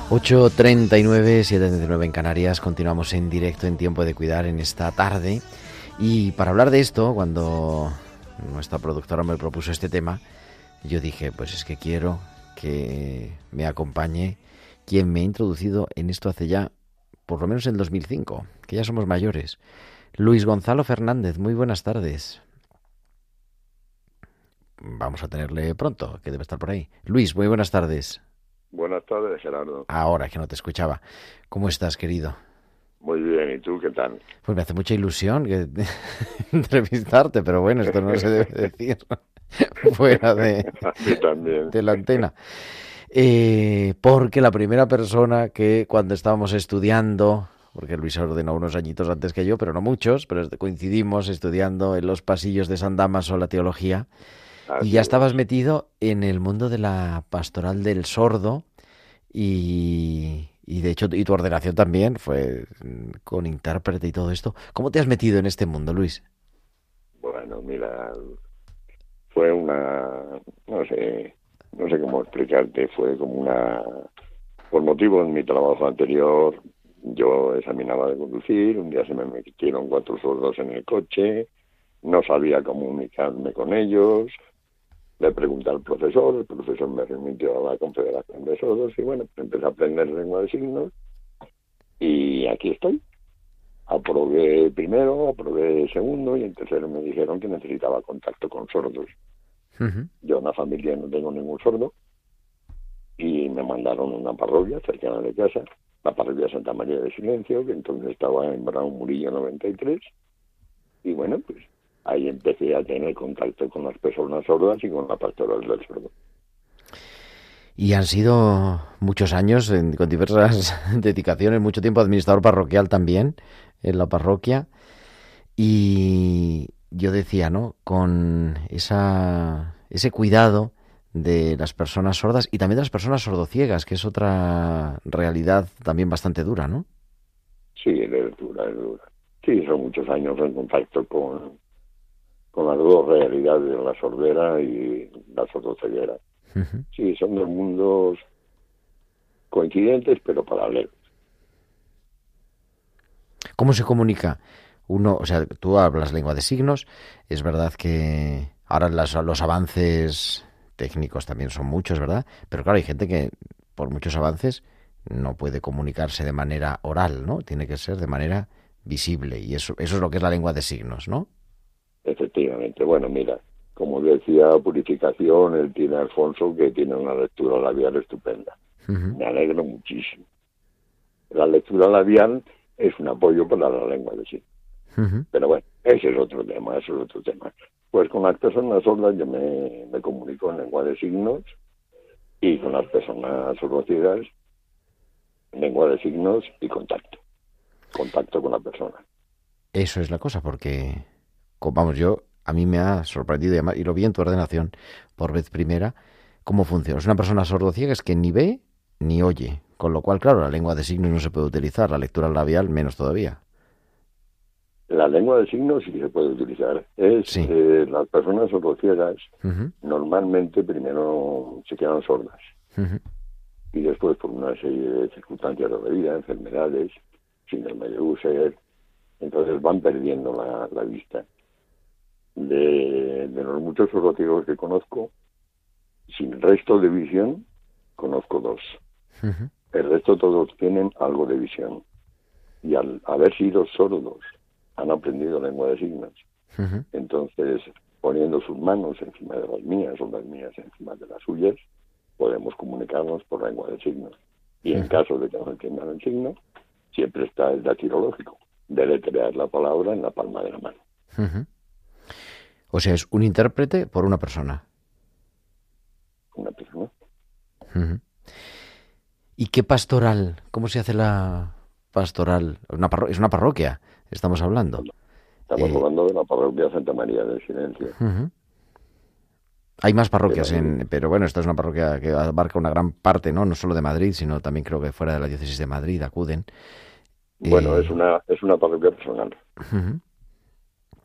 S1: 8.39, 7.39 en Canarias. Continuamos en directo en Tiempo de Cuidar en esta tarde. Y para hablar de esto, cuando nuestra productora me propuso este tema, yo dije, pues es que quiero que me acompañe quien me ha introducido en esto hace ya, por lo menos en 2005, que ya somos mayores. Luis Gonzalo Fernández, muy buenas tardes. Vamos a tenerle pronto, que debe estar por ahí. Luis, muy buenas tardes.
S10: Buenas tardes, Gerardo.
S1: Ahora que no te escuchaba. ¿Cómo estás, querido?
S10: Muy bien, ¿y tú qué tal?
S1: Pues me hace mucha ilusión que entrevistarte, pero bueno, esto no se debe decir fuera de,
S10: también.
S1: la antena. Eh, porque la primera persona que cuando estábamos estudiando, porque Luis ordenó unos añitos antes que yo, pero no muchos, pero coincidimos estudiando en los pasillos de San Damaso la teología,
S10: Así
S1: y ya
S10: es.
S1: estabas metido en el mundo de la pastoral del sordo y, Y de hecho, y tu ordenación también fue mm, con intérprete y todo esto. ¿Cómo te has metido en este mundo, Luis?
S10: Bueno, mira, fue una, no sé, no sé cómo explicarte, fue como una, por motivo de mi trabajo anterior, yo examinaba de conducir, un día se me metieron cuatro sordos en el coche, no sabía comunicarme con ellos, le pregunté al profesor, el profesor me remitió a la Confederación de Sordos y bueno, pues empecé a aprender lengua de signos y aquí estoy. Aprobé primero, aprobé segundo y en tercero me dijeron que necesitaba contacto con sordos. Yo en la familia no tengo ningún sordo y me mandaron a una parroquia cercana de casa, la parroquia Santa María de Silencio, que entonces estaba en Brown Murillo 93 y bueno, pues ahí empecé a tener contacto con las personas sordas y con la pastoral del sordo.
S1: Y han sido muchos años en- con diversas dedicaciones, mucho tiempo administrador parroquial también en la parroquia. Y yo decía, ¿no? Con esa, ese cuidado de las personas sordas y también de las personas sordociegas, que es otra realidad también bastante dura, ¿no?
S10: Sí, es dura, es dura. Sí, son muchos años en contacto con, con las dos realidades, la sordera y la sordoceguera. Sí, son dos mundos coincidentes pero paralelos.
S1: ¿Cómo se comunica? Uno, o sea, tú hablas lengua de signos, es verdad que ahora las- los avances técnicos también son muchos, ¿verdad? Pero claro, hay gente que por muchos avances no puede comunicarse de manera oral, ¿no? Tiene que ser de manera visible y eso, eso es lo que es la lengua de signos, ¿no?
S10: Efectivamente. Bueno, mira, como decía Purificación, él tiene a Alfonso que tiene una lectura labial estupenda. Me alegro muchísimo. La lectura labial es un apoyo para la lengua de signos. Pero bueno, ese es otro tema, ese es otro tema. Pues con las personas sordas yo me, me comunico en lengua de signos y con las personas sordociegas lengua de signos y contacto. Contacto con la persona.
S1: Eso es la cosa, porque, vamos, yo, a mí me ha sorprendido y además- y lo vi en tu ordenación por vez primera, cómo funciona. Es una persona sordociega es que ni ve ni oye, con lo cual, claro, la lengua de signos no se puede utilizar, la lectura labial menos todavía.
S10: La lengua de signos sí que se puede utilizar. Es eh, las personas sordociegas
S1: Ujú,
S10: normalmente primero se quedan sordas y después por una serie de circunstancias de la vida, enfermedades, síndrome de Usher, entonces van perdiendo la, la vista. De, de los muchos sordociegos que conozco, sin resto de visión, conozco dos. El resto todos tienen algo de visión. Y al haber sido sordos, han aprendido lengua de signos. Entonces, poniendo sus manos encima de las mías o las mías encima de las suyas, podemos comunicarnos por lengua de signos. Y en caso de que no entiendan el signo, siempre está el datilológico, deletrear la palabra en la palma de la mano.
S1: O sea, es un intérprete por una persona.
S10: Una persona.
S1: ¿Y qué pastoral? ¿Cómo se hace la pastoral? Una es una parroquia, estamos hablando.
S10: Estamos
S1: Eh,
S10: hablando de la parroquia Santa María del Silencio.
S1: Hay más parroquias,
S10: Pero-
S1: en, pero bueno, esta es una parroquia que abarca una gran parte, ¿no? No solo de Madrid, sino también creo que fuera de la diócesis de Madrid acuden.
S10: Bueno,
S1: Eh,
S10: es una es una parroquia personal.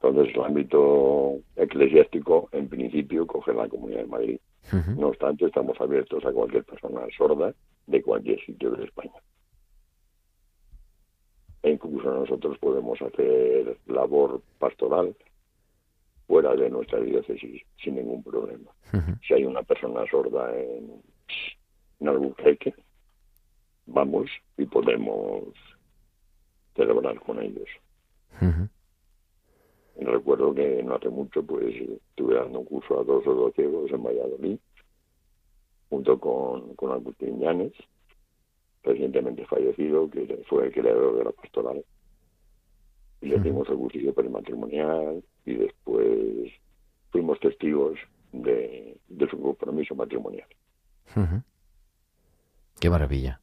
S10: Entonces, el ámbito eclesiástico, en principio, coge la Comunidad de Madrid. No obstante, estamos abiertos a cualquier persona sorda de cualquier sitio de España. E incluso nosotros podemos hacer labor pastoral fuera de nuestra diócesis sin ningún problema. Si hay una persona sorda en, en Albuquerque, vamos y podemos celebrar con ellos. Y recuerdo que no hace mucho pues estuve dando un curso a dos ciegos en Valladolid junto con, con Agustín Llanes, recientemente fallecido, que fue el creador de la pastoral. Y le dimos el cursillo prematrimonial y después fuimos testigos de, de su compromiso matrimonial.
S1: Qué maravilla.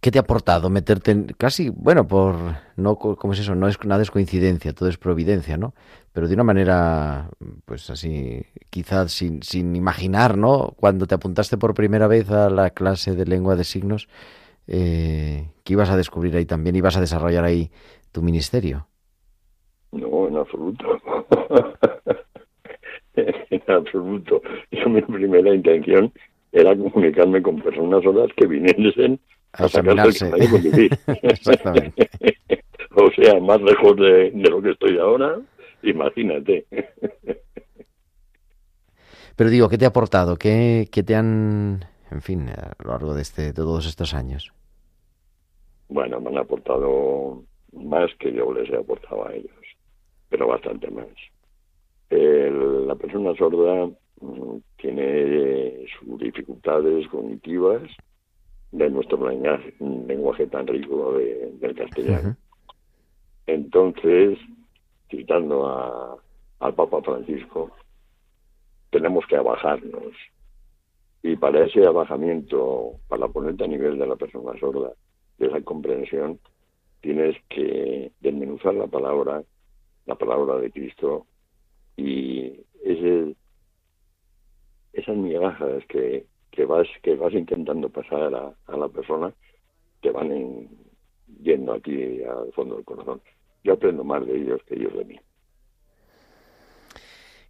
S1: ¿Qué te ha aportado meterte en casi, bueno, por no cómo es eso, no es nada es coincidencia, todo es providencia, ¿no? Pero de una manera pues así, quizás sin, sin imaginar, ¿no? Cuando te apuntaste por primera vez a la clase de lengua de signos, eh, que ibas a descubrir ahí también, ibas a desarrollar ahí tu ministerio.
S10: No, en absoluto. en absoluto. Yo mi primera intención era comunicarme con personas solas que viniesen
S1: A examinarse. Exactamente.
S10: o sea, más lejos de, de lo que estoy ahora, imagínate.
S1: Pero digo, ¿qué te ha aportado? ¿Qué, qué te han, en fin, a lo largo de, este, de todos estos años?
S10: Bueno, me han aportado más que yo les he aportado a ellos, pero bastante más. El- la persona sorda mm, tiene sus dificultades cognitivas de nuestro lenguaje, lenguaje tan rico de- del castellano. Entonces, citando a- al Papa Francisco, tenemos que abajarnos. Y para ese abajamiento, para ponerte a nivel de la persona sorda, de esa comprensión, tienes que desmenuzar la palabra, la palabra de Cristo, y ese, esas migajas que, que vas que vas intentando pasar a, a la persona te van en- yendo aquí al fondo del corazón. Yo aprendo más de ellos que ellos de mí.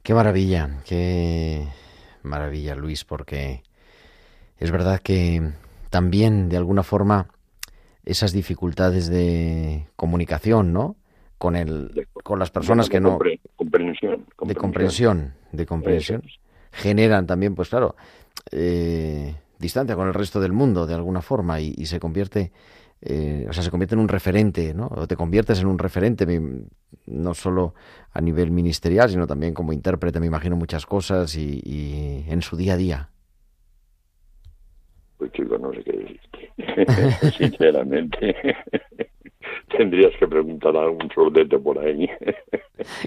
S1: Qué maravilla, qué maravilla, Luis, porque es verdad que también, de alguna forma, esas dificultades de comunicación, ¿no? Con el, con las personas que no,
S10: compre- comprensión,
S1: de comprensión, de comprensión, generan también, pues claro, eh, distancia con el resto del mundo, de alguna forma, y, y se convierte, eh, o sea, se convierte en un referente, ¿no? O te conviertes en un referente, no solo a nivel ministerial, sino también como intérprete, me imagino muchas cosas y, y en su día a día.
S10: Pues chicos, no sé qué decirte. Sinceramente. Tendrías que preguntar a algún sordete por ahí.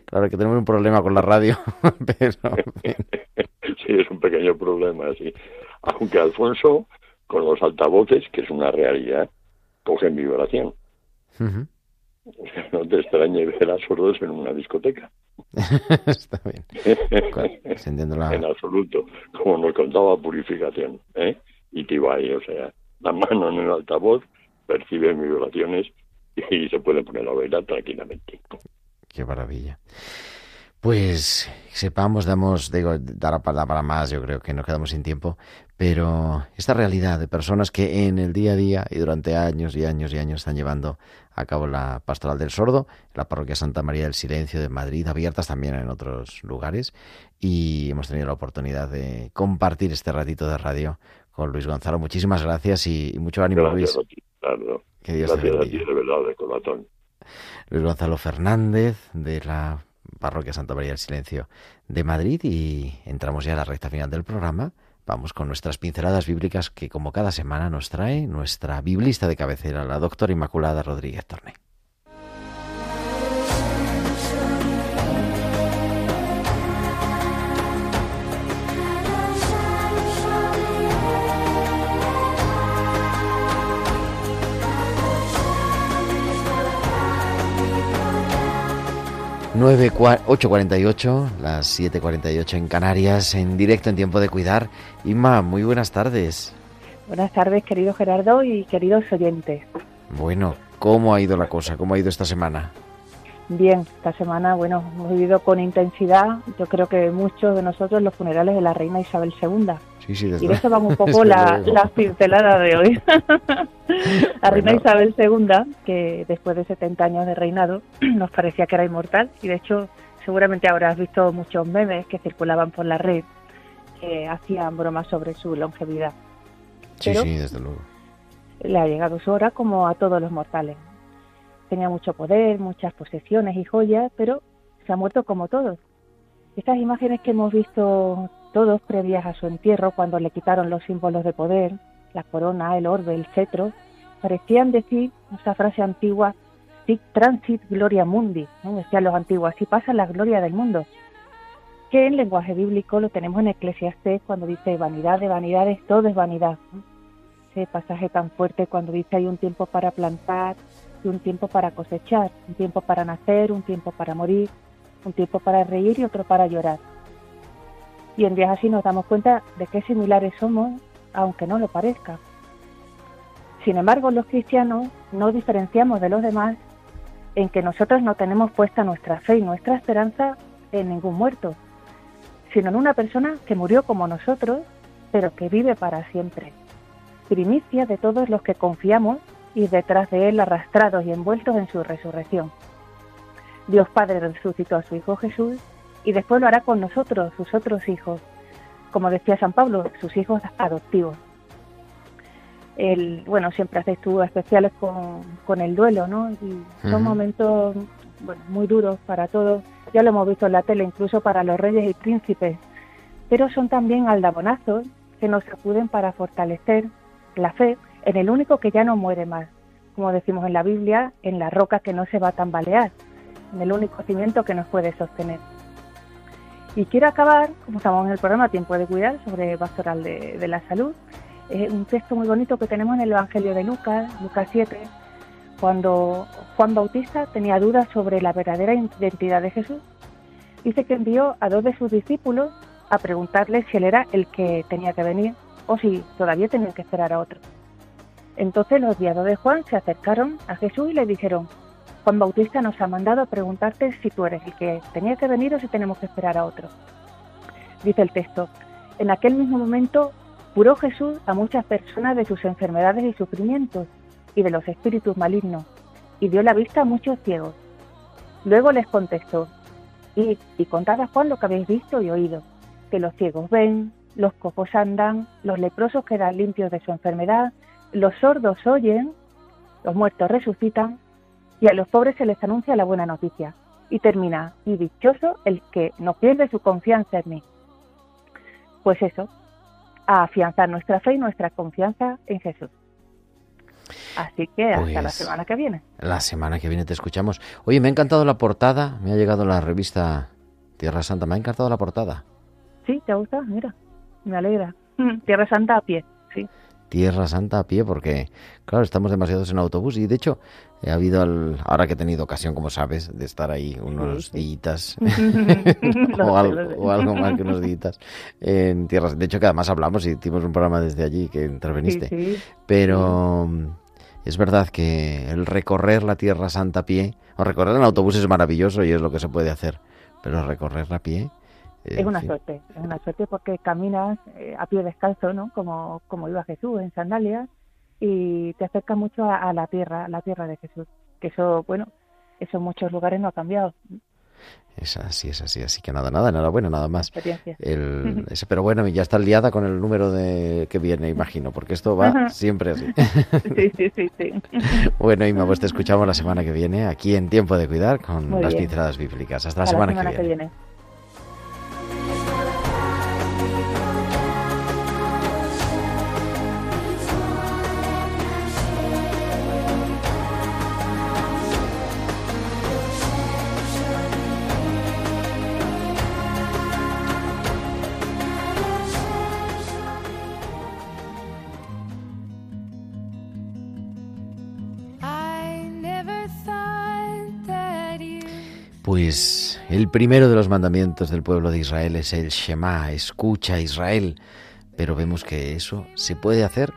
S1: Claro que tenemos un problema con la radio, pero.
S10: Sí, es un pequeño problema, sí. Aunque Alfonso, con los altavoces, que es una realidad, cogen vibración. No te extrañe ver a sordos en una discoteca.
S1: Está bien. La-
S10: En absoluto. Como nos contaba Purificación. ¿eh? Y Tibay, o sea, la mano en el altavoz percibe vibraciones y se puede poner a bailar tranquilamente.
S1: Qué maravilla. Pues sepamos, damos, digo, dará para, para más, yo creo que nos quedamos sin tiempo, pero esta realidad de personas que en el día a día y durante años y años y años están llevando a cabo la pastoral del sordo, la parroquia Santa María del Silencio de Madrid, abiertas también en otros lugares, y hemos tenido la oportunidad de compartir este ratito de radio con Luis Gonzalo. Muchísimas gracias y, y mucho ánimo,
S10: Gracias
S1: Luis.
S10: a ti, Ricardo.
S1: Que Dios te
S10: a ti, de verdad, de corazón.
S1: Luis Gonzalo Fernández de la Parroquia Santa María del Silencio de Madrid y entramos ya a la recta final del programa. Vamos con nuestras pinceladas bíblicas que como cada semana nos trae nuestra biblista de cabecera, la doctora Inmaculada Rodríguez Torné. 8.48, las 7.48 en Canarias, en directo en tiempo de cuidar. Inma, muy buenas tardes.
S11: Buenas tardes, querido Gerardo y queridos oyentes.
S1: Bueno, ¿cómo ha ido la cosa? ¿Cómo ha ido esta semana?
S11: Bien, esta semana, bueno, hemos vivido con intensidad, yo creo que muchos de nosotros, los funerales de la reina Isabel II.
S1: Sí, sí, desde
S11: Y de eso van un poco la,
S1: luego.
S11: las pinceladas de hoy. la reina
S1: Bueno.
S11: Isabel II, que después de 70 años de reinado, nos parecía que era inmortal. Y de hecho, seguramente habrás visto muchos memes que circulaban por la red que hacían bromas sobre su longevidad.
S1: Sí,
S11: Pero-
S1: sí, desde luego.
S11: le ha llegado su hora como a todos los mortales. Tenía mucho poder, muchas posesiones y joyas, pero se ha muerto como todos. Estas imágenes que hemos visto todos previas a su entierro, cuando le quitaron los símbolos de poder, la corona, el orbe, el cetro, parecían decir esa frase antigua, sic transit gloria mundi, ¿no? decían los antiguos, así pasa la gloria del mundo, que en lenguaje bíblico lo tenemos en Eclesiastés cuando dice vanidad de vanidades, todo es vanidad. ese pasaje tan fuerte cuando dice hay un tiempo para plantar y un tiempo para cosechar, un tiempo para nacer, un tiempo para morir, un tiempo para reír y otro para llorar. Y en días así nos damos cuenta de qué similares somos, aunque no lo parezca. Sin embargo, los cristianos no diferenciamos de los demás en que nosotros no tenemos puesta nuestra fe y nuestra esperanza en ningún muerto, sino en una persona que murió como nosotros, pero que vive para siempre. Primicia de todos los que confiamos y detrás de él arrastrados y envueltos en su resurrección. Dios Padre resucitó a su Hijo Jesús y después lo hará con nosotros, sus otros hijos, como decía San Pablo, sus hijos adoptivos. El, bueno, siempre hace estudios especiales con, con el duelo, ¿no? Y son momentos bueno, muy duros para todos. Ya lo hemos visto en la tele, incluso para los reyes y príncipes. Pero son también aldabonazos que nos acuden para fortalecer la fe en el único que ya no muere más. Como decimos en la Biblia, en la roca que no se va a tambalear, en el único cimiento que nos puede sostener. Y quiero acabar, como estamos en el programa Tiempo de Cuidar, sobre pastoral de, la salud, eh, un texto muy bonito que tenemos en el Evangelio de Lucas, Lucas 7, cuando Juan Bautista tenía dudas sobre la verdadera identidad de Jesús. Dice que envió a dos de sus discípulos a preguntarle si él era el que tenía que venir o si todavía tenían que esperar a otro. Entonces los enviados de Juan se acercaron a Jesús y le dijeron, Juan Bautista nos ha mandado a preguntarte si tú eres el que tenía que venir o si tenemos que esperar a otro. Dice el texto, en aquel mismo momento curó Jesús a muchas personas de sus enfermedades y sufrimientos y de los espíritus malignos, y dio la vista a muchos ciegos. Luego les contestó, Id y contad a Juan lo que habéis visto y oído, que los ciegos ven, los cojos andan, los leprosos quedan limpios de su enfermedad, los sordos oyen, los muertos resucitan, y a los pobres se les anuncia la buena noticia. Y termina, y dichoso el que no pierde su confianza en mí. Pues eso, a afianzar nuestra fe y nuestra confianza en Jesús. Así que hasta la
S1: Pues-
S11: semana que viene.
S1: La semana que viene te escuchamos. Oye, me ha encantado la portada. Me ha llegado la revista Tierra Santa. Me ha encantado la portada.
S11: ¿Sí? ¿Te gusta? Mira, me alegra. Tierra Santa a pie, sí.
S1: Tierra Santa a pie porque, claro, estamos demasiados en autobús y de hecho ha habido, al- ahora que he tenido ocasión, como sabes, de estar ahí unos días o, o algo más que unos días en Tierra De hecho, que además hablamos y hicimos un programa desde allí que interveniste.
S11: Sí, sí.
S1: Pero es verdad que el recorrer la Tierra Santa a pie, o recorrer en autobús es maravilloso y es lo que se puede hacer, pero recorrerla a pie... eh,
S11: Es una suerte, es una suerte porque caminas eh, a pie descalzo, ¿no? Como, como iba Jesús en sandalias y te acerca mucho a, a la tierra, a la tierra de Jesús. Que eso, bueno, eso en muchos lugares no ha cambiado.
S1: Es así, es así, así que nada, nada, enhorabuena, nada más. El, ese- pero bueno, ya está liada con el número de que viene, imagino, porque esto va
S11: Ajá.
S1: siempre así.
S11: Sí, sí, sí, sí.
S1: bueno, Inma, pues te escuchamos la semana que viene, aquí en Tiempo de Cuidar, con
S11: Muy
S1: las
S11: bien.
S1: pinceladas bíblicas. Hasta la semana,
S11: semana
S1: que viene. Pues el primero de los mandamientos del pueblo de Israel es el Shema, escucha Israel. Pero vemos que eso se puede hacer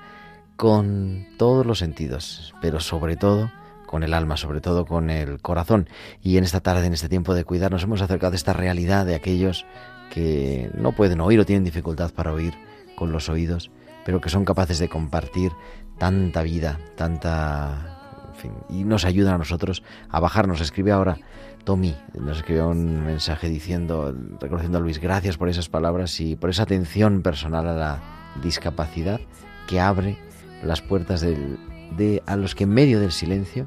S1: con todos los sentidos, pero sobre todo con el alma, sobre todo con el corazón. Y en esta tarde, en este tiempo de cuidar, nos hemos acercado a esta realidad de aquellos que no pueden oír o tienen dificultad para oír con los oídos, pero que son capaces de compartir tanta vida, tanta... y nos ayudan a nosotros a bajarnos. Escribe ahora Tommy, nos escribió un mensaje diciendo, reconociendo a Luis, gracias por esas palabras y por esa atención personal a la discapacidad que abre las puertas del, de a los que en medio del silencio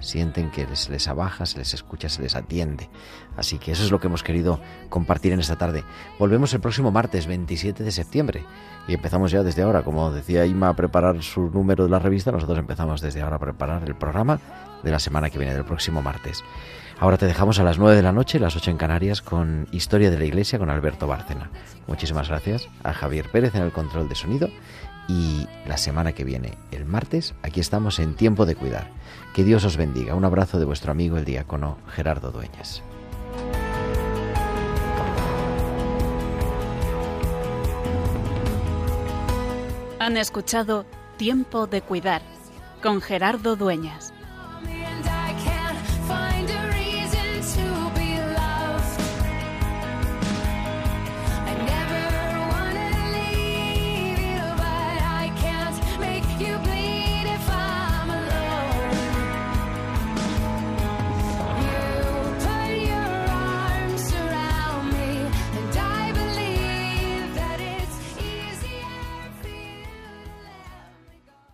S1: sienten que se les abaja, se les escucha, se les atiende. Así que eso es lo que hemos querido compartir en esta tarde. Volvemos el próximo martes 27 de septiembre y empezamos ya desde ahora, como decía Ima, a preparar su número de la revista, nosotros empezamos desde ahora a preparar el programa de la semana que viene, del próximo martes. Ahora te dejamos a las 9 de la noche, las 8 en Canarias, con Historia de la Iglesia con Alberto Bárcena. Muchísimas gracias a Javier Pérez en el control de sonido y la semana que viene, el martes, aquí estamos en Tiempo de Cuidar. Que Dios os bendiga. Un abrazo de vuestro amigo el diácono Gerardo Dueñas.
S12: Han escuchado Tiempo de Cuidar
S13: con Gerardo Dueñas.